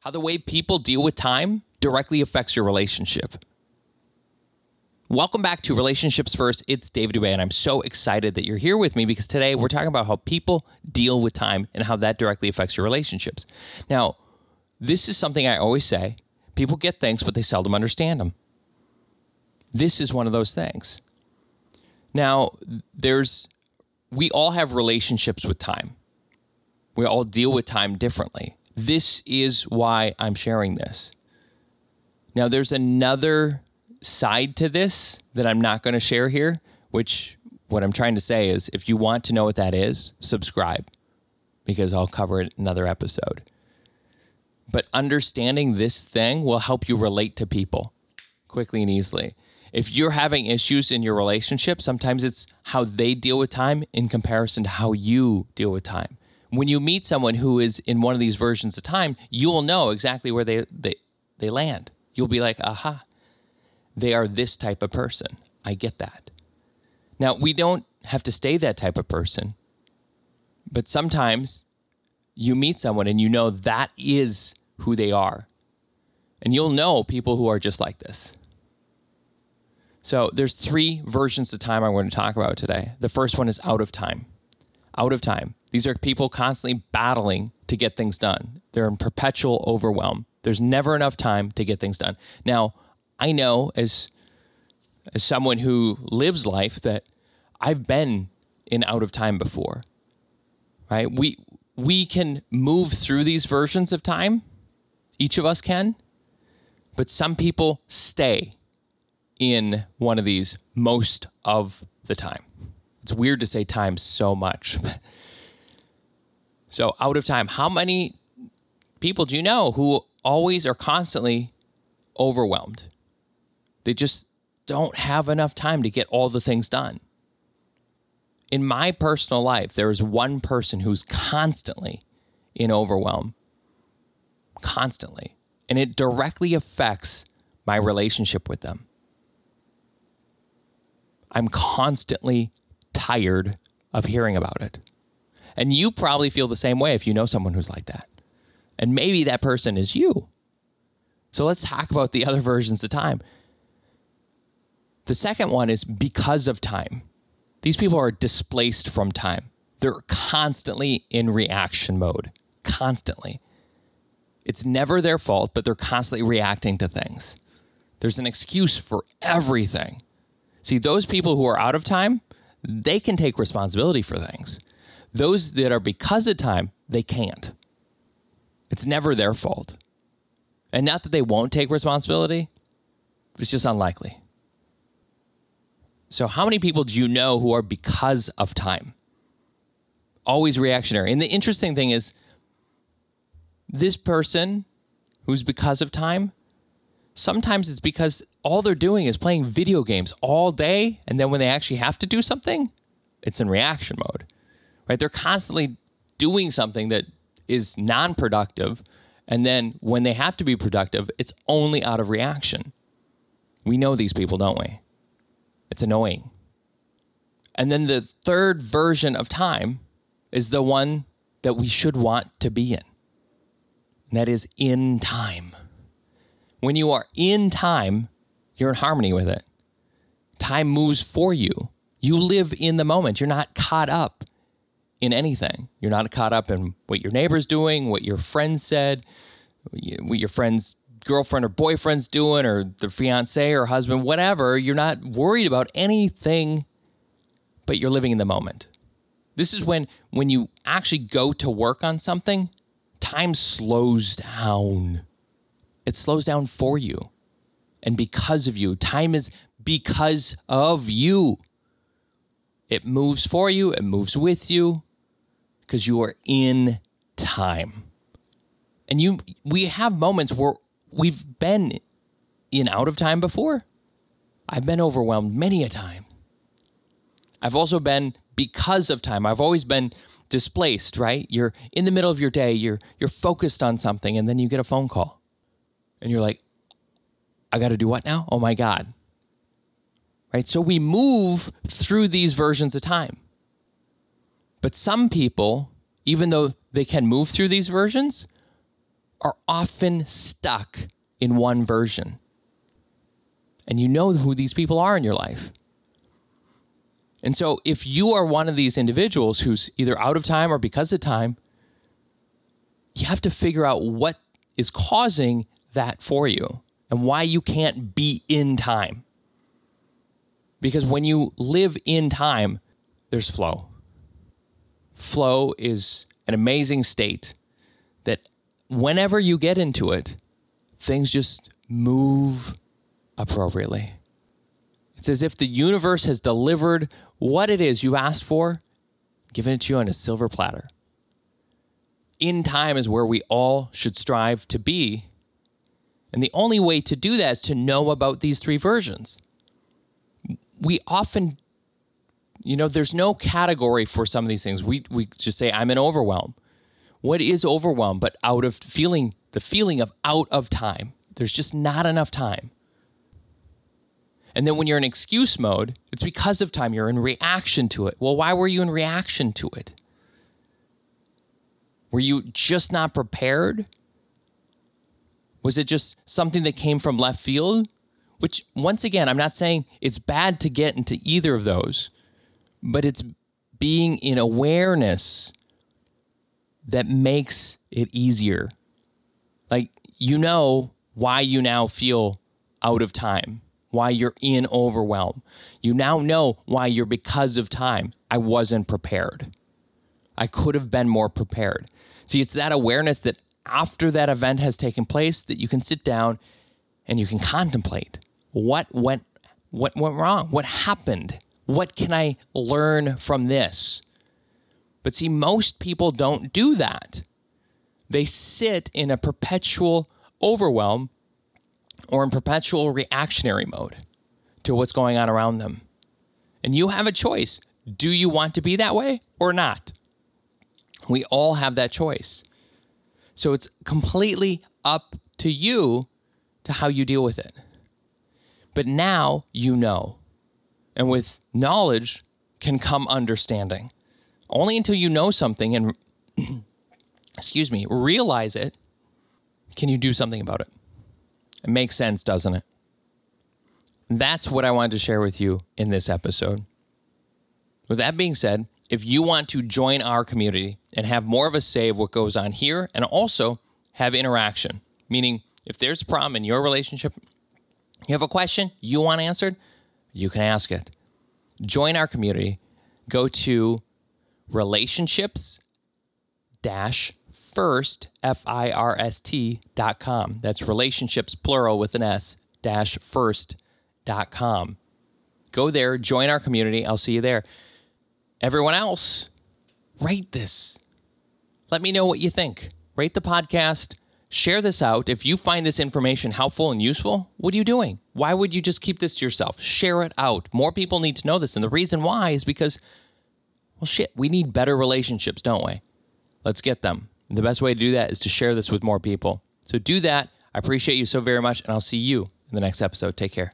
how the way people deal with time directly affects your relationship. Welcome back to Relationships First. It's David Dubay, and I'm so excited that you're here with me because today we're talking about how people deal with time and how that directly affects your relationships. Now, this is something I always say people get things, but they seldom understand them. This is one of those things. Now, there's, we all have relationships with time. We all deal with time differently. This is why I'm sharing this. Now, there's another side to this that I'm not going to share here, which what I'm trying to say is if you want to know what that is, subscribe because I'll cover it in another episode. But understanding this thing will help you relate to people quickly and easily. If you're having issues in your relationship, sometimes it's how they deal with time in comparison to how you deal with time. When you meet someone who is in one of these versions of time, you'll know exactly where they, they, they land. You'll be like, aha, they are this type of person. I get that. Now, we don't have to stay that type of person, but sometimes you meet someone and you know that is who they are. And you'll know people who are just like this. So there's three versions of time I want to talk about today. The first one is out of time. Out of time. These are people constantly battling to get things done. They're in perpetual overwhelm. There's never enough time to get things done. Now, I know as as someone who lives life that I've been in out of time before. Right? We we can move through these versions of time. Each of us can. But some people stay in one of these most of the time. It's weird to say time so much. so, out of time, how many people do you know who always are constantly overwhelmed? They just don't have enough time to get all the things done. In my personal life, there is one person who's constantly in overwhelm, constantly, and it directly affects my relationship with them. I'm constantly tired of hearing about it. And you probably feel the same way if you know someone who's like that. And maybe that person is you. So let's talk about the other versions of time. The second one is because of time. These people are displaced from time. They're constantly in reaction mode, constantly. It's never their fault, but they're constantly reacting to things. There's an excuse for everything. See, those people who are out of time, they can take responsibility for things. Those that are because of time, they can't. It's never their fault. And not that they won't take responsibility, it's just unlikely. So, how many people do you know who are because of time? Always reactionary. And the interesting thing is, this person who's because of time, sometimes it's because all they're doing is playing video games all day. And then when they actually have to do something, it's in reaction mode, right? They're constantly doing something that is non productive. And then when they have to be productive, it's only out of reaction. We know these people, don't we? It's annoying. And then the third version of time is the one that we should want to be in. And that is in time. When you are in time, you're in harmony with it. Time moves for you. You live in the moment. You're not caught up in anything. You're not caught up in what your neighbor's doing, what your friend said, what your friend's girlfriend or boyfriend's doing or the fiance or husband, whatever. You're not worried about anything, but you're living in the moment. This is when when you actually go to work on something, time slows down. It slows down for you. And because of you, time is because of you. It moves for you, it moves with you because you are in time. And you we have moments where we've been in out of time before. I've been overwhelmed many a time. I've also been because of time. I've always been displaced, right? You're in the middle of your day, you're you're focused on something and then you get a phone call. And you're like, I got to do what now? Oh my god. Right? So we move through these versions of time. But some people, even though they can move through these versions, are often stuck in one version. And you know who these people are in your life. And so, if you are one of these individuals who's either out of time or because of time, you have to figure out what is causing that for you and why you can't be in time. Because when you live in time, there's flow. Flow is an amazing state that whenever you get into it, things just move appropriately. It's as if the universe has delivered what it is you asked for, given it to you on a silver platter. In time is where we all should strive to be. And the only way to do that is to know about these three versions. We often, you know, there's no category for some of these things. We, we just say, I'm in overwhelm. What is overwhelm but out of feeling, the feeling of out of time? There's just not enough time. And then when you're in excuse mode, it's because of time. You're in reaction to it. Well, why were you in reaction to it? Were you just not prepared? Was it just something that came from left field? Which, once again, I'm not saying it's bad to get into either of those, but it's being in awareness that makes it easier. Like, you know why you now feel out of time why you're in overwhelm. You now know why you're because of time. I wasn't prepared. I could have been more prepared. See, it's that awareness that after that event has taken place that you can sit down and you can contemplate what went what went wrong? What happened? What can I learn from this? But see, most people don't do that. They sit in a perpetual overwhelm or in perpetual reactionary mode to what's going on around them. And you have a choice. Do you want to be that way or not? We all have that choice. So it's completely up to you to how you deal with it. But now you know. And with knowledge can come understanding. Only until you know something and, excuse me, realize it, can you do something about it. It makes sense, doesn't it? That's what I wanted to share with you in this episode. With that being said, if you want to join our community and have more of a say of what goes on here and also have interaction, meaning if there's a problem in your relationship, you have a question you want answered, you can ask it. Join our community. Go to relationships dash first, F I R S T dot com. That's relationships, plural with an S, dash first dot com. Go there, join our community. I'll see you there. Everyone else, rate this. Let me know what you think. Rate the podcast. Share this out. If you find this information helpful and useful, what are you doing? Why would you just keep this to yourself? Share it out. More people need to know this. And the reason why is because, well, shit, we need better relationships, don't we? Let's get them. And the best way to do that is to share this with more people. So do that. I appreciate you so very much, and I'll see you in the next episode. Take care.